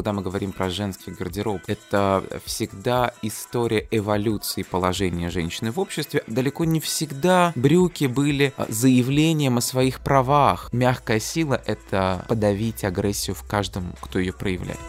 когда мы говорим про женский гардероб, это всегда история эволюции положения женщины в обществе. Далеко не всегда брюки были а, заявлением о своих правах. Мягкая сила — это подавить агрессию в каждом, кто ее проявляет.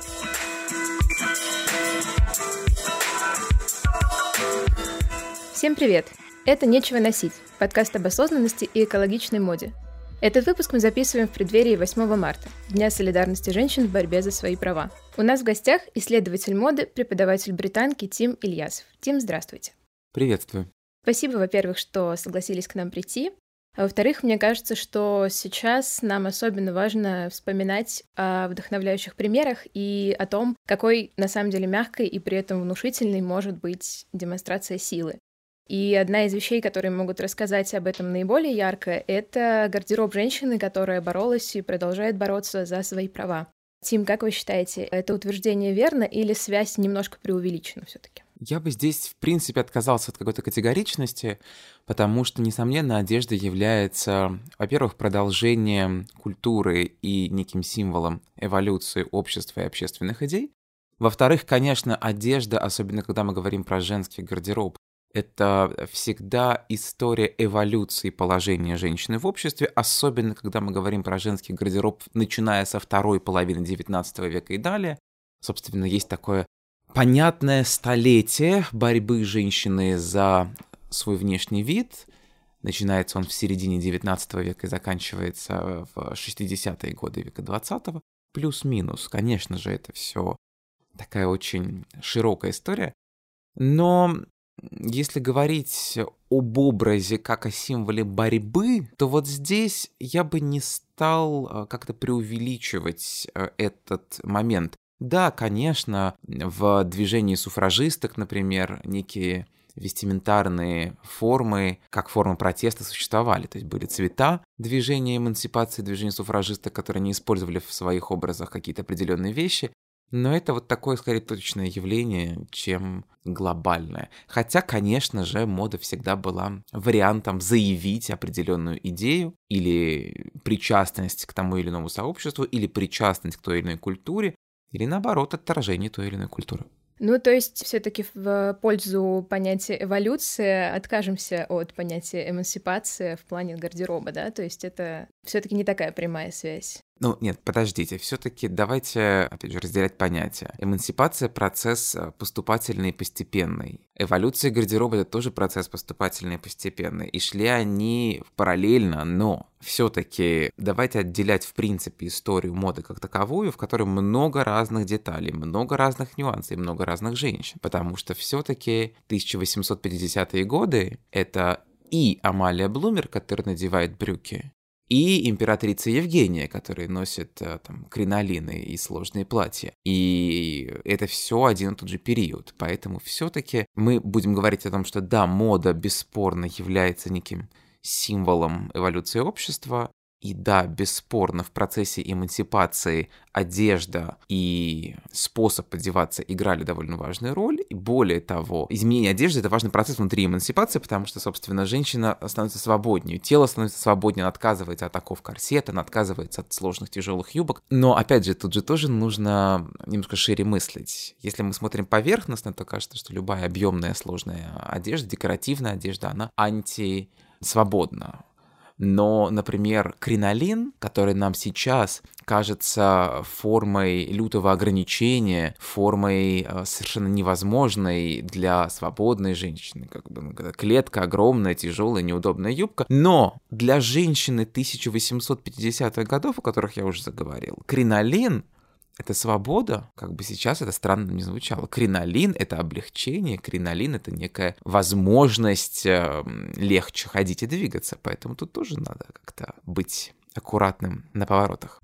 Всем привет! Это «Нечего носить» — подкаст об осознанности и экологичной моде. Этот выпуск мы записываем в преддверии 8 марта, Дня солидарности женщин в борьбе за свои права. У нас в гостях исследователь моды, преподаватель британки Тим Ильясов. Тим, здравствуйте. Приветствую. Спасибо, во-первых, что согласились к нам прийти. А во-вторых, мне кажется, что сейчас нам особенно важно вспоминать о вдохновляющих примерах и о том, какой на самом деле мягкой и при этом внушительной может быть демонстрация силы. И одна из вещей, которые могут рассказать об этом наиболее ярко, это гардероб женщины, которая боролась и продолжает бороться за свои права. Тим, как вы считаете, это утверждение верно или связь немножко преувеличена все-таки? Я бы здесь, в принципе, отказался от какой-то категоричности, потому что, несомненно, одежда является, во-первых, продолжением культуры и неким символом эволюции общества и общественных идей. Во-вторых, конечно, одежда, особенно когда мы говорим про женский гардероб, это всегда история эволюции положения женщины в обществе, особенно когда мы говорим про женский гардероб, начиная со второй половины XIX века и далее. Собственно, есть такое понятное столетие борьбы женщины за свой внешний вид. Начинается он в середине XIX века и заканчивается в 60-е годы века XX. Плюс-минус, конечно же, это все такая очень широкая история. Но если говорить об образе как о символе борьбы, то вот здесь я бы не стал э, как-то преувеличивать э, этот момент. Да, конечно, в движении суфражисток, например, некие вестиментарные формы, как форма протеста существовали. То есть были цвета движения эмансипации, движения суфражисток, которые не использовали в своих образах какие-то определенные вещи, но это вот такое, скорее, точное явление, чем глобальное. Хотя, конечно же, мода всегда была вариантом заявить определенную идею или причастность к тому или иному сообществу, или причастность к той или иной культуре, или наоборот, отторжение той или иной культуры. Ну, то есть все-таки в пользу понятия эволюции откажемся от понятия эмансипация в плане гардероба, да? То есть это все-таки не такая прямая связь. Ну, нет, подождите, все-таки давайте, опять же, разделять понятия. Эмансипация — процесс э, поступательный и постепенный. Эволюция гардероба — это тоже процесс поступательный и постепенный. И шли они параллельно, но все-таки давайте отделять, в принципе, историю моды как таковую, в которой много разных деталей, много разных нюансов и много разных женщин. Потому что все-таки 1850-е годы — это и Амалия Блумер, которая надевает брюки, и императрица Евгения, которая носит э, там кринолины и сложные платья. И это все один и тот же период. Поэтому все-таки мы будем говорить о том, что да, мода бесспорно является неким символом эволюции общества, и да, бесспорно, в процессе эмансипации одежда и способ одеваться играли довольно важную роль. И более того, изменение одежды — это важный процесс внутри эмансипации, потому что, собственно, женщина становится свободнее, тело становится свободнее, она отказывается от оков корсета, она отказывается от сложных тяжелых юбок. Но, опять же, тут же тоже нужно немножко шире мыслить. Если мы смотрим поверхностно, то кажется, что любая объемная сложная одежда, декоративная одежда, она анти свободна но, например, кринолин, который нам сейчас кажется формой лютого ограничения, формой э, совершенно невозможной для свободной женщины. Как бы ну, клетка огромная, тяжелая, неудобная юбка. Но для женщины 1850-х годов, о которых я уже заговорил, кринолин это свобода, как бы сейчас это странно не звучало. Кринолин — это облегчение, кринолин — это некая возможность э, легче ходить и двигаться, поэтому тут тоже надо как-то быть аккуратным на поворотах.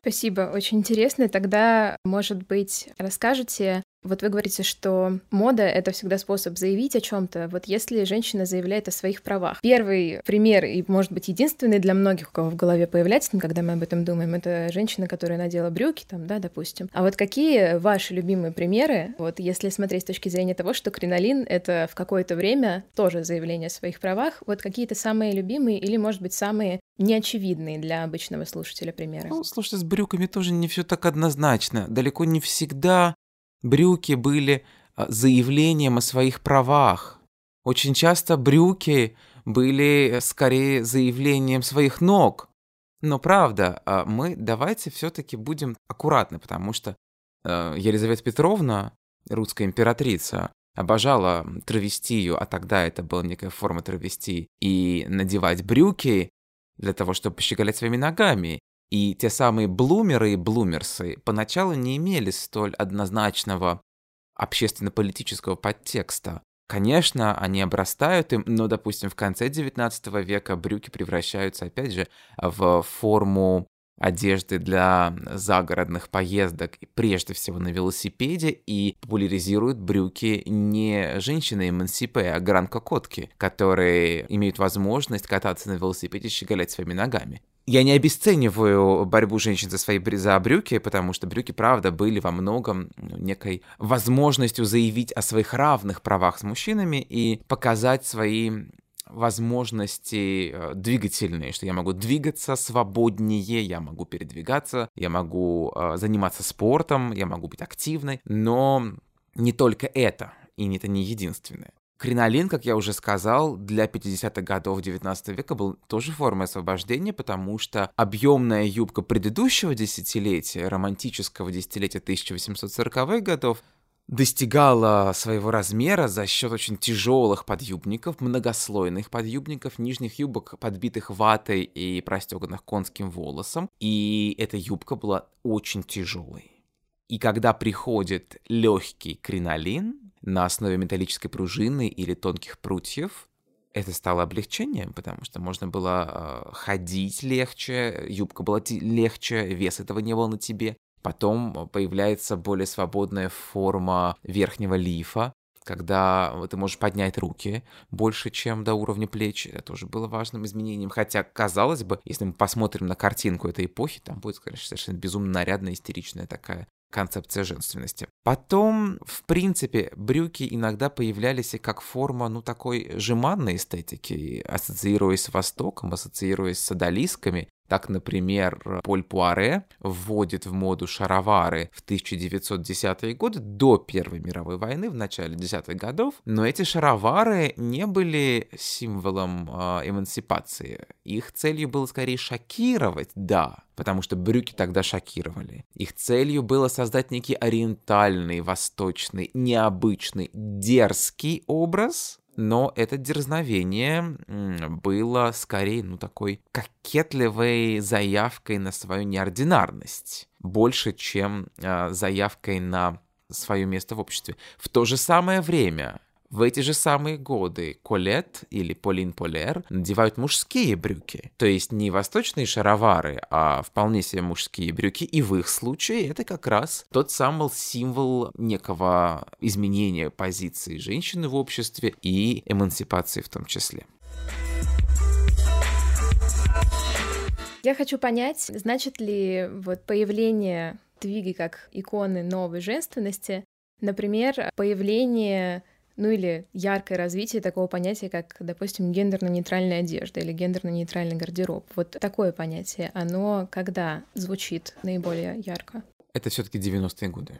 Спасибо, очень интересно. Тогда, может быть, расскажете, вот вы говорите, что мода — это всегда способ заявить о чем то Вот если женщина заявляет о своих правах. Первый пример, и, может быть, единственный для многих, у кого в голове появляется, когда мы об этом думаем, это женщина, которая надела брюки, там, да, допустим. А вот какие ваши любимые примеры, вот если смотреть с точки зрения того, что кринолин — это в какое-то время тоже заявление о своих правах, вот какие-то самые любимые или, может быть, самые неочевидные для обычного слушателя примеры. Ну, слушайте, с брюками тоже не все так однозначно. Далеко не всегда брюки были а, заявлением о своих правах. Очень часто брюки были скорее заявлением своих ног. Но правда, а, мы давайте все-таки будем аккуратны, потому что а, Елизавета Петровна, русская императрица, обожала травестию, а тогда это была некая форма травестии, и надевать брюки для того, чтобы пощеголять своими ногами. И те самые блумеры и блумерсы поначалу не имели столь однозначного общественно-политического подтекста. Конечно, они обрастают им, но, допустим, в конце XIX века брюки превращаются, опять же, в форму одежды для загородных поездок, прежде всего на велосипеде, и популяризируют брюки не женщины-эмансипе, а гранкокотки, которые имеют возможность кататься на велосипеде щеголять своими ногами. Я не обесцениваю борьбу женщин за свои за брюки, потому что брюки, правда, были во многом ну, некой возможностью заявить о своих равных правах с мужчинами и показать свои возможности э, двигательные, что я могу двигаться свободнее, я могу передвигаться, я могу э, заниматься спортом, я могу быть активной, но не только это, и это не единственное. Кринолин, как я уже сказал, для 50-х годов 19 века был тоже формой освобождения, потому что объемная юбка предыдущего десятилетия, романтического десятилетия 1840-х годов, достигала своего размера за счет очень тяжелых подъюбников, многослойных подъюбников, нижних юбок, подбитых ватой и простеганных конским волосом. И эта юбка была очень тяжелой. И когда приходит легкий кринолин на основе металлической пружины или тонких прутьев, это стало облегчением, потому что можно было э, ходить легче, юбка была легче, вес этого не было на тебе. Потом появляется более свободная форма верхнего лифа, когда ты можешь поднять руки больше, чем до уровня плеч. Это тоже было важным изменением. Хотя, казалось бы, если мы посмотрим на картинку этой эпохи, там будет, конечно, совершенно безумно нарядная, истеричная такая концепция женственности. Потом, в принципе, брюки иногда появлялись и как форма, ну, такой жеманной эстетики, ассоциируясь с Востоком, ассоциируясь с одолисками. Так, например, Поль Пуаре вводит в моду шаровары в 1910-е годы, до Первой мировой войны, в начале десятых годов, но эти шаровары не были символом э, эмансипации. Их целью было скорее шокировать, да, потому что брюки тогда шокировали. Их целью было создать некий ориентальный, восточный, необычный, дерзкий образ, но это дерзновение было скорее, ну, такой кокетливой заявкой на свою неординарность, больше, чем э, заявкой на свое место в обществе. В то же самое время в эти же самые годы Колет или Полин Полер надевают мужские брюки. То есть не восточные шаровары, а вполне себе мужские брюки. И в их случае это как раз тот самый символ некого изменения позиции женщины в обществе и эмансипации в том числе. Я хочу понять, значит ли вот появление Твиги как иконы новой женственности, например, появление ну или яркое развитие такого понятия, как, допустим, гендерно-нейтральная одежда или гендерно-нейтральный гардероб. Вот такое понятие, оно когда звучит наиболее ярко? Это все-таки 90-е годы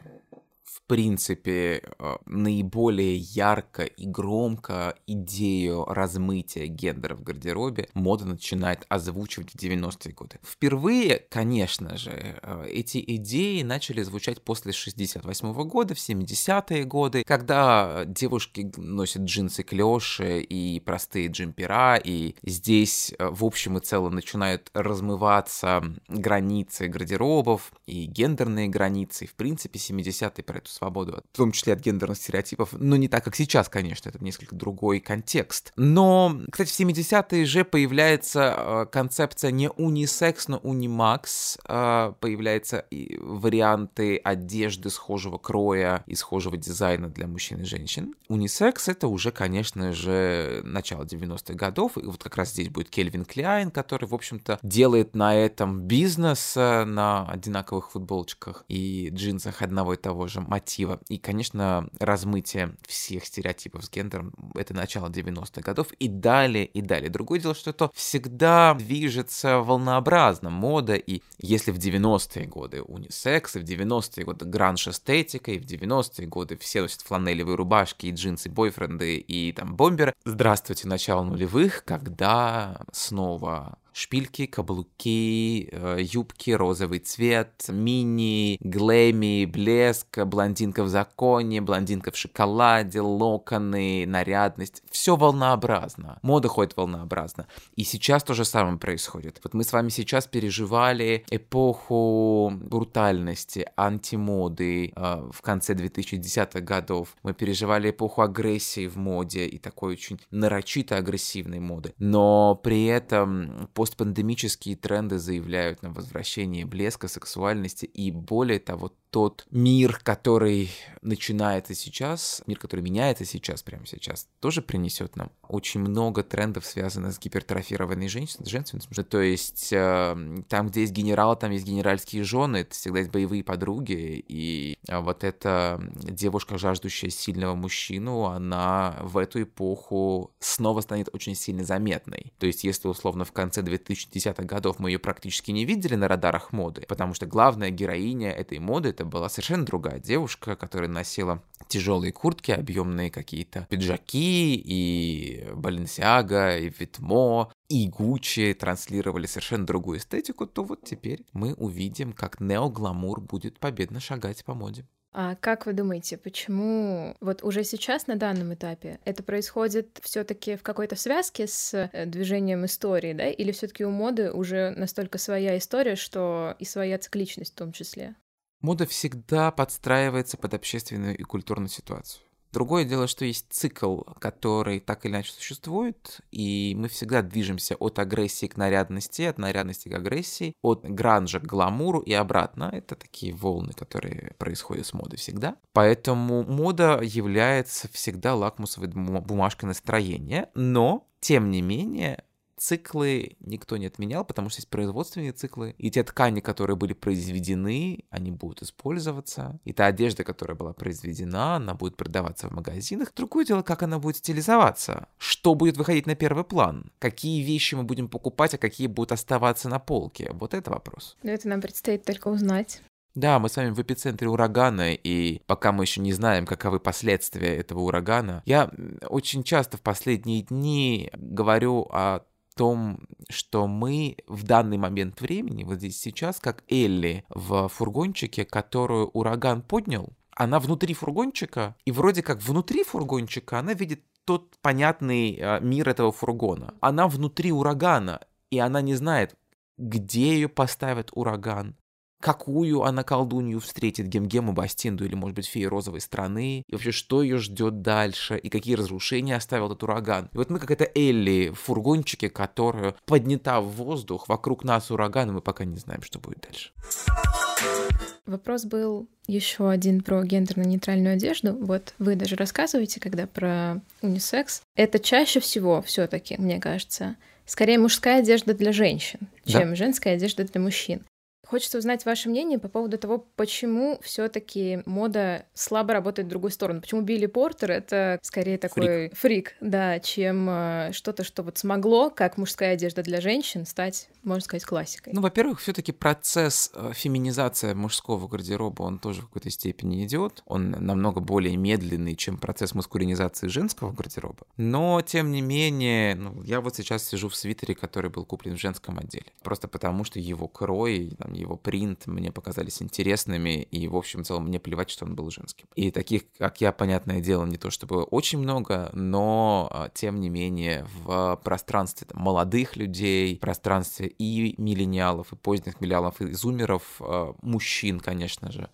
принципе, э, наиболее ярко и громко идею размытия гендера в гардеробе мода начинает озвучивать в 90-е годы. Впервые, конечно же, э, эти идеи начали звучать после 68 -го года, в 70-е годы, когда девушки носят джинсы клёши и простые джемпера, и здесь, э, в общем и целом, начинают размываться границы гардеробов и гендерные границы. В принципе, 70-е про эту свободу, в том числе от гендерных стереотипов, но не так, как сейчас, конечно, это несколько другой контекст. Но, кстати, в 70-е же появляется э, концепция не унисекс, но унимакс, э, появляются и варианты одежды схожего кроя и схожего дизайна для мужчин и женщин. Унисекс — это уже, конечно же, начало 90-х годов, и вот как раз здесь будет Кельвин Кляйн, который, в общем-то, делает на этом бизнес, э, на одинаковых футболочках и джинсах одного и того же мотива. И, конечно, размытие всех стереотипов с гендером — это начало 90-х годов и далее, и далее. Другое дело, что это всегда движется волнообразно. Мода, и если в 90-е годы унисекс, и в 90-е годы гранж-эстетика, и в 90-е годы все носят фланелевые рубашки, и джинсы, бойфренды, и там бомберы. Здравствуйте, начало нулевых, когда снова шпильки, каблуки, э, юбки, розовый цвет, мини, глэми, блеск, блондинка в законе, блондинка в шоколаде, локоны, нарядность. Все волнообразно. Мода ходит волнообразно. И сейчас то же самое происходит. Вот мы с вами сейчас переживали эпоху брутальности, антимоды э, в конце 2010-х годов. Мы переживали эпоху агрессии в моде и такой очень нарочито агрессивной моды. Но при этом после постпандемические тренды заявляют на возвращение блеска, сексуальности и более того, тот мир, который начинается сейчас, мир, который меняется сейчас, прямо сейчас, тоже принесет нам очень много трендов, связанных с гипертрофированной женщин, женственностью. То есть э, там, где есть генерал, там есть генеральские жены, это всегда есть боевые подруги, и э, вот эта девушка, жаждущая сильного мужчину, она в эту эпоху снова станет очень сильно заметной. То есть если условно в конце 2010-х годов мы ее практически не видели на радарах моды, потому что главная героиня этой моды это была совершенно другая девушка, которая носила тяжелые куртки, объемные какие-то пиджаки, и Баленсиага, и Витмо, и Гуччи транслировали совершенно другую эстетику, то вот теперь мы увидим, как неогламур будет победно шагать по моде. А как вы думаете, почему вот уже сейчас на данном этапе это происходит все-таки в какой-то связке с э, движением истории, да, или все-таки у моды уже настолько своя история, что и своя цикличность в том числе? Мода всегда подстраивается под общественную и культурную ситуацию. Другое дело, что есть цикл, который так или иначе существует, и мы всегда движемся от агрессии к нарядности, от нарядности к агрессии, от гранжа к гламуру и обратно. Это такие волны, которые происходят с модой всегда. Поэтому мода является всегда лакмусовой бумажкой настроения, но, тем не менее, циклы никто не отменял, потому что есть производственные циклы, и те ткани, которые были произведены, они будут использоваться, и та одежда, которая была произведена, она будет продаваться в магазинах. Другое дело, как она будет стилизоваться, что будет выходить на первый план, какие вещи мы будем покупать, а какие будут оставаться на полке. Вот это вопрос. Но это нам предстоит только узнать. Да, мы с вами в эпицентре урагана, и пока мы еще не знаем, каковы последствия этого урагана, я очень часто в последние дни говорю о том, что мы в данный момент времени, вот здесь сейчас, как Элли в фургончике, которую ураган поднял, она внутри фургончика, и вроде как внутри фургончика она видит тот понятный э, мир этого фургона. Она внутри урагана, и она не знает, где ее поставит ураган, какую она колдунью встретит Гемгему Бастинду или, может быть, феи розовой страны, и вообще, что ее ждет дальше, и какие разрушения оставил этот ураган. И вот мы как это Элли в фургончике, которая поднята в воздух, вокруг нас ураган, и мы пока не знаем, что будет дальше. Вопрос был еще один про гендерно-нейтральную одежду. Вот вы даже рассказываете, когда про унисекс. Это чаще всего все-таки, мне кажется, скорее мужская одежда для женщин, чем да. женская одежда для мужчин. Хочется узнать ваше мнение по поводу того, почему все-таки мода слабо работает в другую сторону. Почему Билли Портер это скорее такой фрик, фрик да, чем э, что-то, что вот смогло, как мужская одежда для женщин, стать, можно сказать, классикой. Ну, во-первых, все-таки процесс э, феминизации мужского гардероба, он тоже в какой-то степени идет. Он намного более медленный, чем процесс маскулинизации женского гардероба. Но, тем не менее, ну, я вот сейчас сижу в свитере, который был куплен в женском отделе. Просто потому, что его крой, там, его принт мне показались интересными, и, в общем, в целом, мне плевать, что он был женским. И таких, как я, понятное дело, не то чтобы очень много, но, а, тем не менее, в пространстве там, молодых людей, в пространстве и миллениалов, и поздних миллениалов, и зумеров, а, мужчин, конечно же,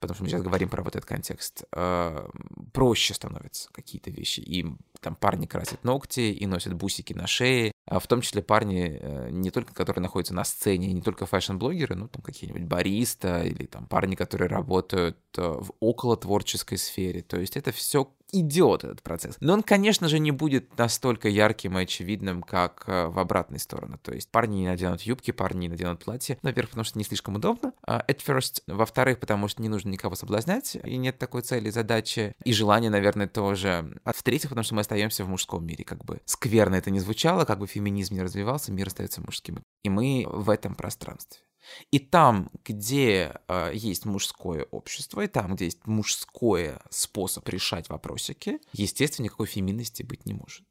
потому что мы сейчас говорим про вот этот контекст, э, проще становятся какие-то вещи. И там парни красят ногти и носят бусики на шее, а в том числе парни э, не только, которые находятся на сцене, не только фэшн-блогеры, ну там какие-нибудь бариста или там парни, которые работают э, в около творческой сфере. То есть это все идет этот процесс. Но он, конечно же, не будет настолько ярким и очевидным, как э, в обратной сторону. То есть парни не наденут юбки, парни не наденут платья. Во-первых, потому что не слишком удобно. Uh, at first. Во-вторых, потому что не нужно никого соблазнять, и нет такой цели, задачи. И желания, наверное, тоже. А в-третьих, потому что мы остаемся в мужском мире. Как бы скверно это не звучало, как бы феминизм не развивался, мир остается мужским. И мы в этом пространстве. И там, где э, есть мужское общество, и там, где есть мужской способ решать вопросики, естественно, никакой феминности быть не может.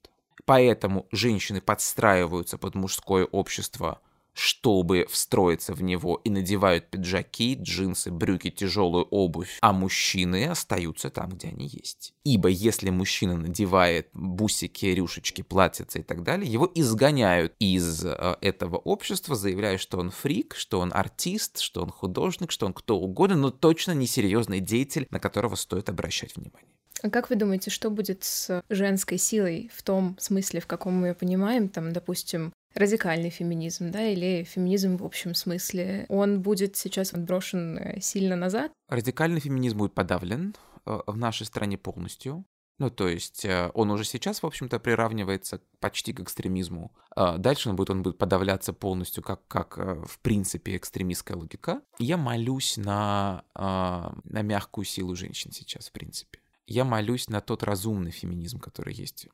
Поэтому женщины подстраиваются под мужское общество чтобы встроиться в него, и надевают пиджаки, джинсы, брюки, тяжелую обувь, а мужчины остаются там, где они есть. Ибо если мужчина надевает бусики, рюшечки, платьица и так далее, его изгоняют из э, этого общества, заявляя, что он фрик, что он артист, что он художник, что он кто угодно, но точно не серьезный деятель, на которого стоит обращать внимание. А как вы думаете, что будет с женской силой в том смысле, в каком мы ее понимаем, там, допустим, радикальный феминизм, да, или феминизм в общем смысле, он будет сейчас отброшен э, сильно назад? Радикальный феминизм будет подавлен э, в нашей стране полностью. Ну, то есть э, он уже сейчас, в общем-то, приравнивается почти к экстремизму. А дальше он будет, он будет подавляться полностью, как, как в принципе, экстремистская логика. Я молюсь на, а, на мягкую силу женщин сейчас, в принципе. Я молюсь на тот разумный феминизм, который есть.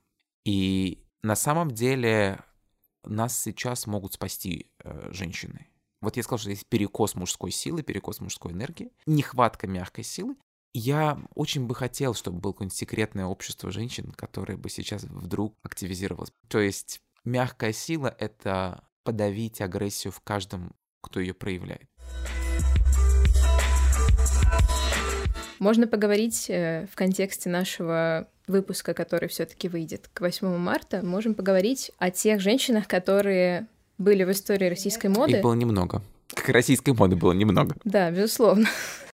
И на самом деле нас сейчас могут спасти э, женщины. Вот я сказал, что есть перекос мужской силы, перекос мужской энергии, нехватка мягкой силы. Я очень бы хотел, чтобы было какое-нибудь секретное общество женщин, которое бы сейчас вдруг активизировалось. То есть мягкая сила — это подавить агрессию в каждом, кто ее проявляет. Можно поговорить э, в контексте нашего выпуска, который все-таки выйдет к 8 марта, можем поговорить о тех женщинах, которые были в истории российской моды. Их было немного. Как российской моды было немного. Да, безусловно.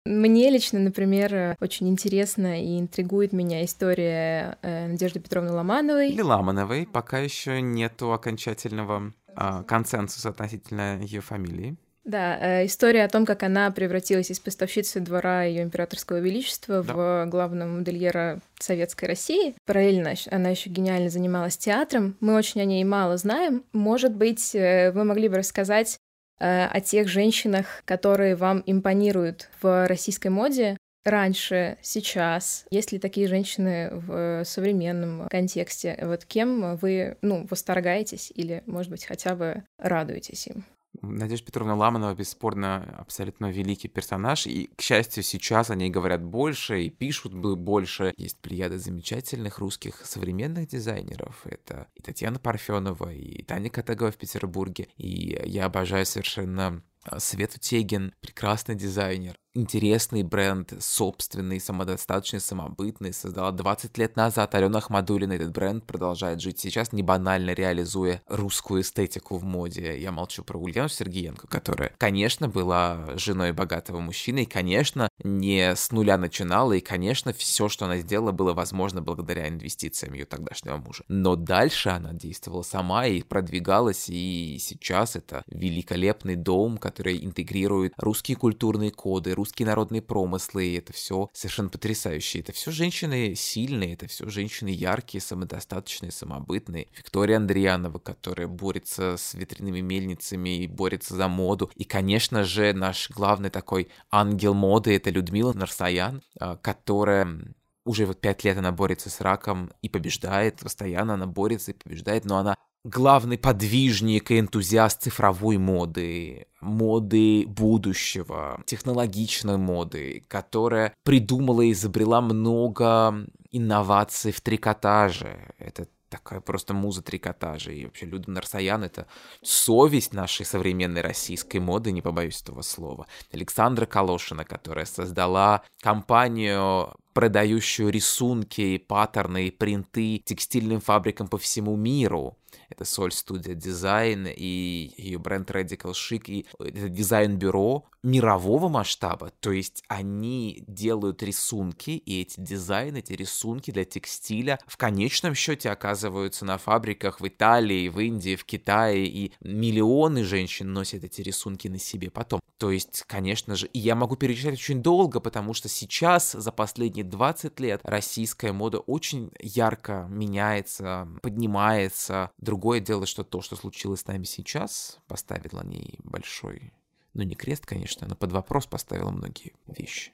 Мне лично, например, очень интересна и интригует меня история э, Надежды Петровны Ломановой. Или Ламановой. Пока еще нету окончательного э, консенсуса относительно ее фамилии. Да, э, история о том, как она превратилась из поставщицы двора ее императорского величества да. в главного модельера советской России. Параллельно она еще гениально занималась театром. Мы очень о ней мало знаем. Может быть, э, вы могли бы рассказать э, о тех женщинах, которые вам импонируют в российской моде, раньше, сейчас? Есть ли такие женщины в современном контексте? Вот кем вы, ну, восторгаетесь или, может быть, хотя бы радуетесь им? Надежда Петровна Ламанова, бесспорно, абсолютно великий персонаж, и, к счастью, сейчас о ней говорят больше и пишут больше. Есть плеяда замечательных русских современных дизайнеров. Это и Татьяна Парфенова, и Таня Катагова в Петербурге, и я обожаю совершенно а, Свету Тегин, прекрасный дизайнер интересный бренд, собственный, самодостаточный, самобытный, создала 20 лет назад Алена Ахмадулина. Этот бренд продолжает жить сейчас, не банально реализуя русскую эстетику в моде. Я молчу про Ульяну Сергеенко, которая, конечно, была женой богатого мужчины, и, конечно, не с нуля начинала, и, конечно, все, что она сделала, было возможно благодаря инвестициям ее тогдашнего мужа. Но дальше она действовала сама и продвигалась, и сейчас это великолепный дом, который интегрирует русские культурные коды, русские русские народные промыслы, и это все совершенно потрясающе. Это все женщины сильные, это все женщины яркие, самодостаточные, самобытные. Виктория Андреянова, которая борется с ветряными мельницами и борется за моду. И, конечно же, наш главный такой ангел моды — это Людмила Нарсаян, а, которая уже вот пять лет она борется с раком и побеждает, постоянно она борется и побеждает, но она главный подвижник и энтузиаст цифровой моды, моды будущего, технологичной моды, которая придумала и изобрела много инноваций в трикотаже. Это такая просто муза трикотажа. И вообще Люда Нарсаян — это совесть нашей современной российской моды, не побоюсь этого слова. Александра Калошина, которая создала компанию продающую рисунки, паттерны и принты текстильным фабрикам по всему миру. Это Соль Студия Дизайн и ее бренд Radical Chic, и это дизайн-бюро мирового масштаба, то есть они делают рисунки, и эти дизайны, эти рисунки для текстиля в конечном счете оказываются на фабриках в Италии, в Индии, в Китае, и миллионы женщин носят эти рисунки на себе потом. То есть, конечно же, и я могу перечислять очень долго, потому что сейчас, за последние 20 лет, российская мода очень ярко меняется, поднимается. Другое дело, что то, что случилось с нами сейчас, поставило ней большой ну, не крест, конечно, но под вопрос поставила многие вещи.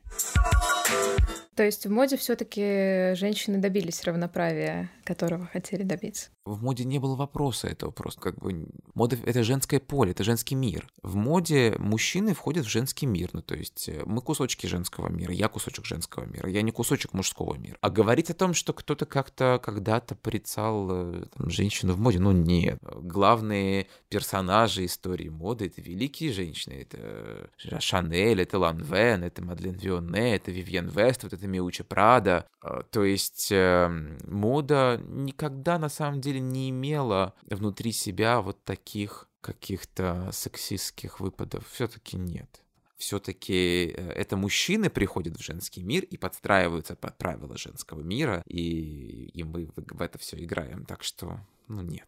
То есть в моде все-таки женщины добились равноправия, которого хотели добиться? В моде не было вопроса этого просто. Как бы мода — это женское поле, это женский мир. В моде мужчины входят в женский мир. Ну, то есть э, мы кусочки женского мира, я кусочек женского мира, я не кусочек мужского мира. А говорить о том, что кто-то как-то когда-то порицал э, там, женщину в моде, ну нет. Главные персонажи истории моды — это великие женщины. Это Шанель, это Ланвен, это Мадлен Вионе, это Вивьен Вест, вот это Миуча Прада. А, то есть эм, мода никогда на самом деле деле не имела внутри себя вот таких каких-то сексистских выпадов. Все-таки нет. Все-таки э, это мужчины приходят в женский мир и подстраиваются под правила женского мира, и, и мы в это все играем. Так что, ну, нет.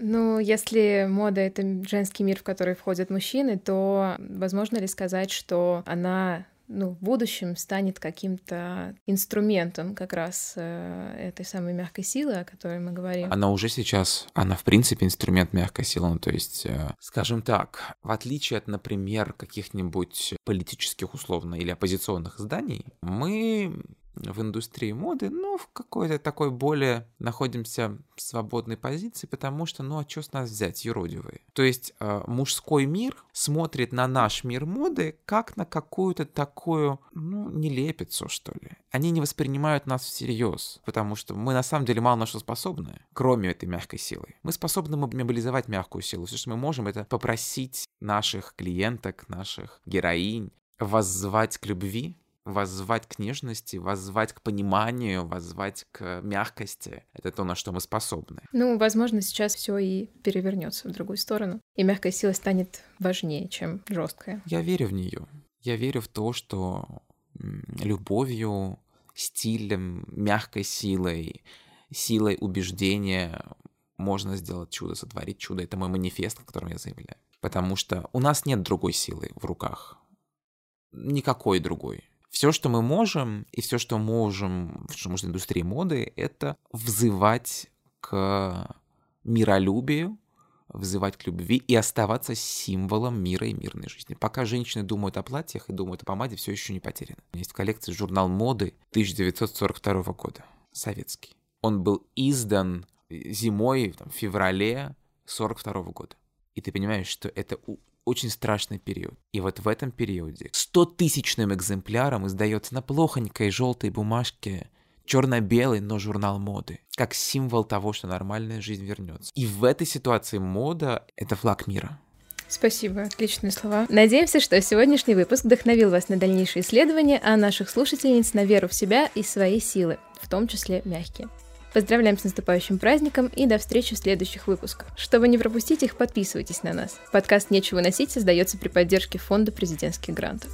Ну, если мода — это женский мир, в который входят мужчины, то возможно ли сказать, что она ну, в будущем станет каким-то инструментом как раз э, этой самой мягкой силы, о которой мы говорим. Она уже сейчас, она в принципе инструмент мягкой силы, ну, то есть, э, скажем так, в отличие от, например, каких-нибудь политических условно или оппозиционных изданий, мы в индустрии моды, ну, в какой-то такой более находимся в свободной позиции, потому что, ну, а что с нас взять, юродивые? То есть э, мужской мир смотрит на наш мир моды как на какую-то такую, ну, нелепицу, что ли. Они не воспринимают нас всерьез, потому что мы на самом деле мало на что способны, кроме этой мягкой силы. Мы способны мобилизовать мягкую силу. Все, что мы можем, это попросить наших клиенток, наших героинь воззвать к любви, воззвать к нежности, воззвать к пониманию, воззвать к мягкости. Это то, на что мы способны. Ну, возможно, сейчас все и перевернется в другую сторону, и мягкая сила станет важнее, чем жесткая. Я верю в нее. Я верю в то, что любовью, стилем, мягкой силой, силой убеждения можно сделать чудо, сотворить чудо. Это мой манифест, о котором я заявляю. Потому что у нас нет другой силы в руках. Никакой другой. Все, что мы можем, и все, что можем, что может индустрии моды, это взывать к миролюбию, взывать к любви и оставаться символом мира и мирной жизни. Пока женщины думают о платьях и думают о помаде, все еще не потеряно. Есть в коллекции журнал моды 1942 года, советский. Он был издан зимой, там, в феврале 42 года. И ты понимаешь, что это очень страшный период. И вот в этом периоде 100-тысячным экземпляром издается на плохонькой желтой бумажке черно-белый, но журнал моды, как символ того, что нормальная жизнь вернется. И в этой ситуации мода — это флаг мира. Спасибо, отличные слова. Надеемся, что сегодняшний выпуск вдохновил вас на дальнейшие исследования, а наших слушательниц на веру в себя и свои силы, в том числе мягкие. Поздравляем с наступающим праздником и до встречи в следующих выпусках. Чтобы не пропустить их, подписывайтесь на нас. Подкаст «Нечего носить» создается при поддержке Фонда президентских грантов.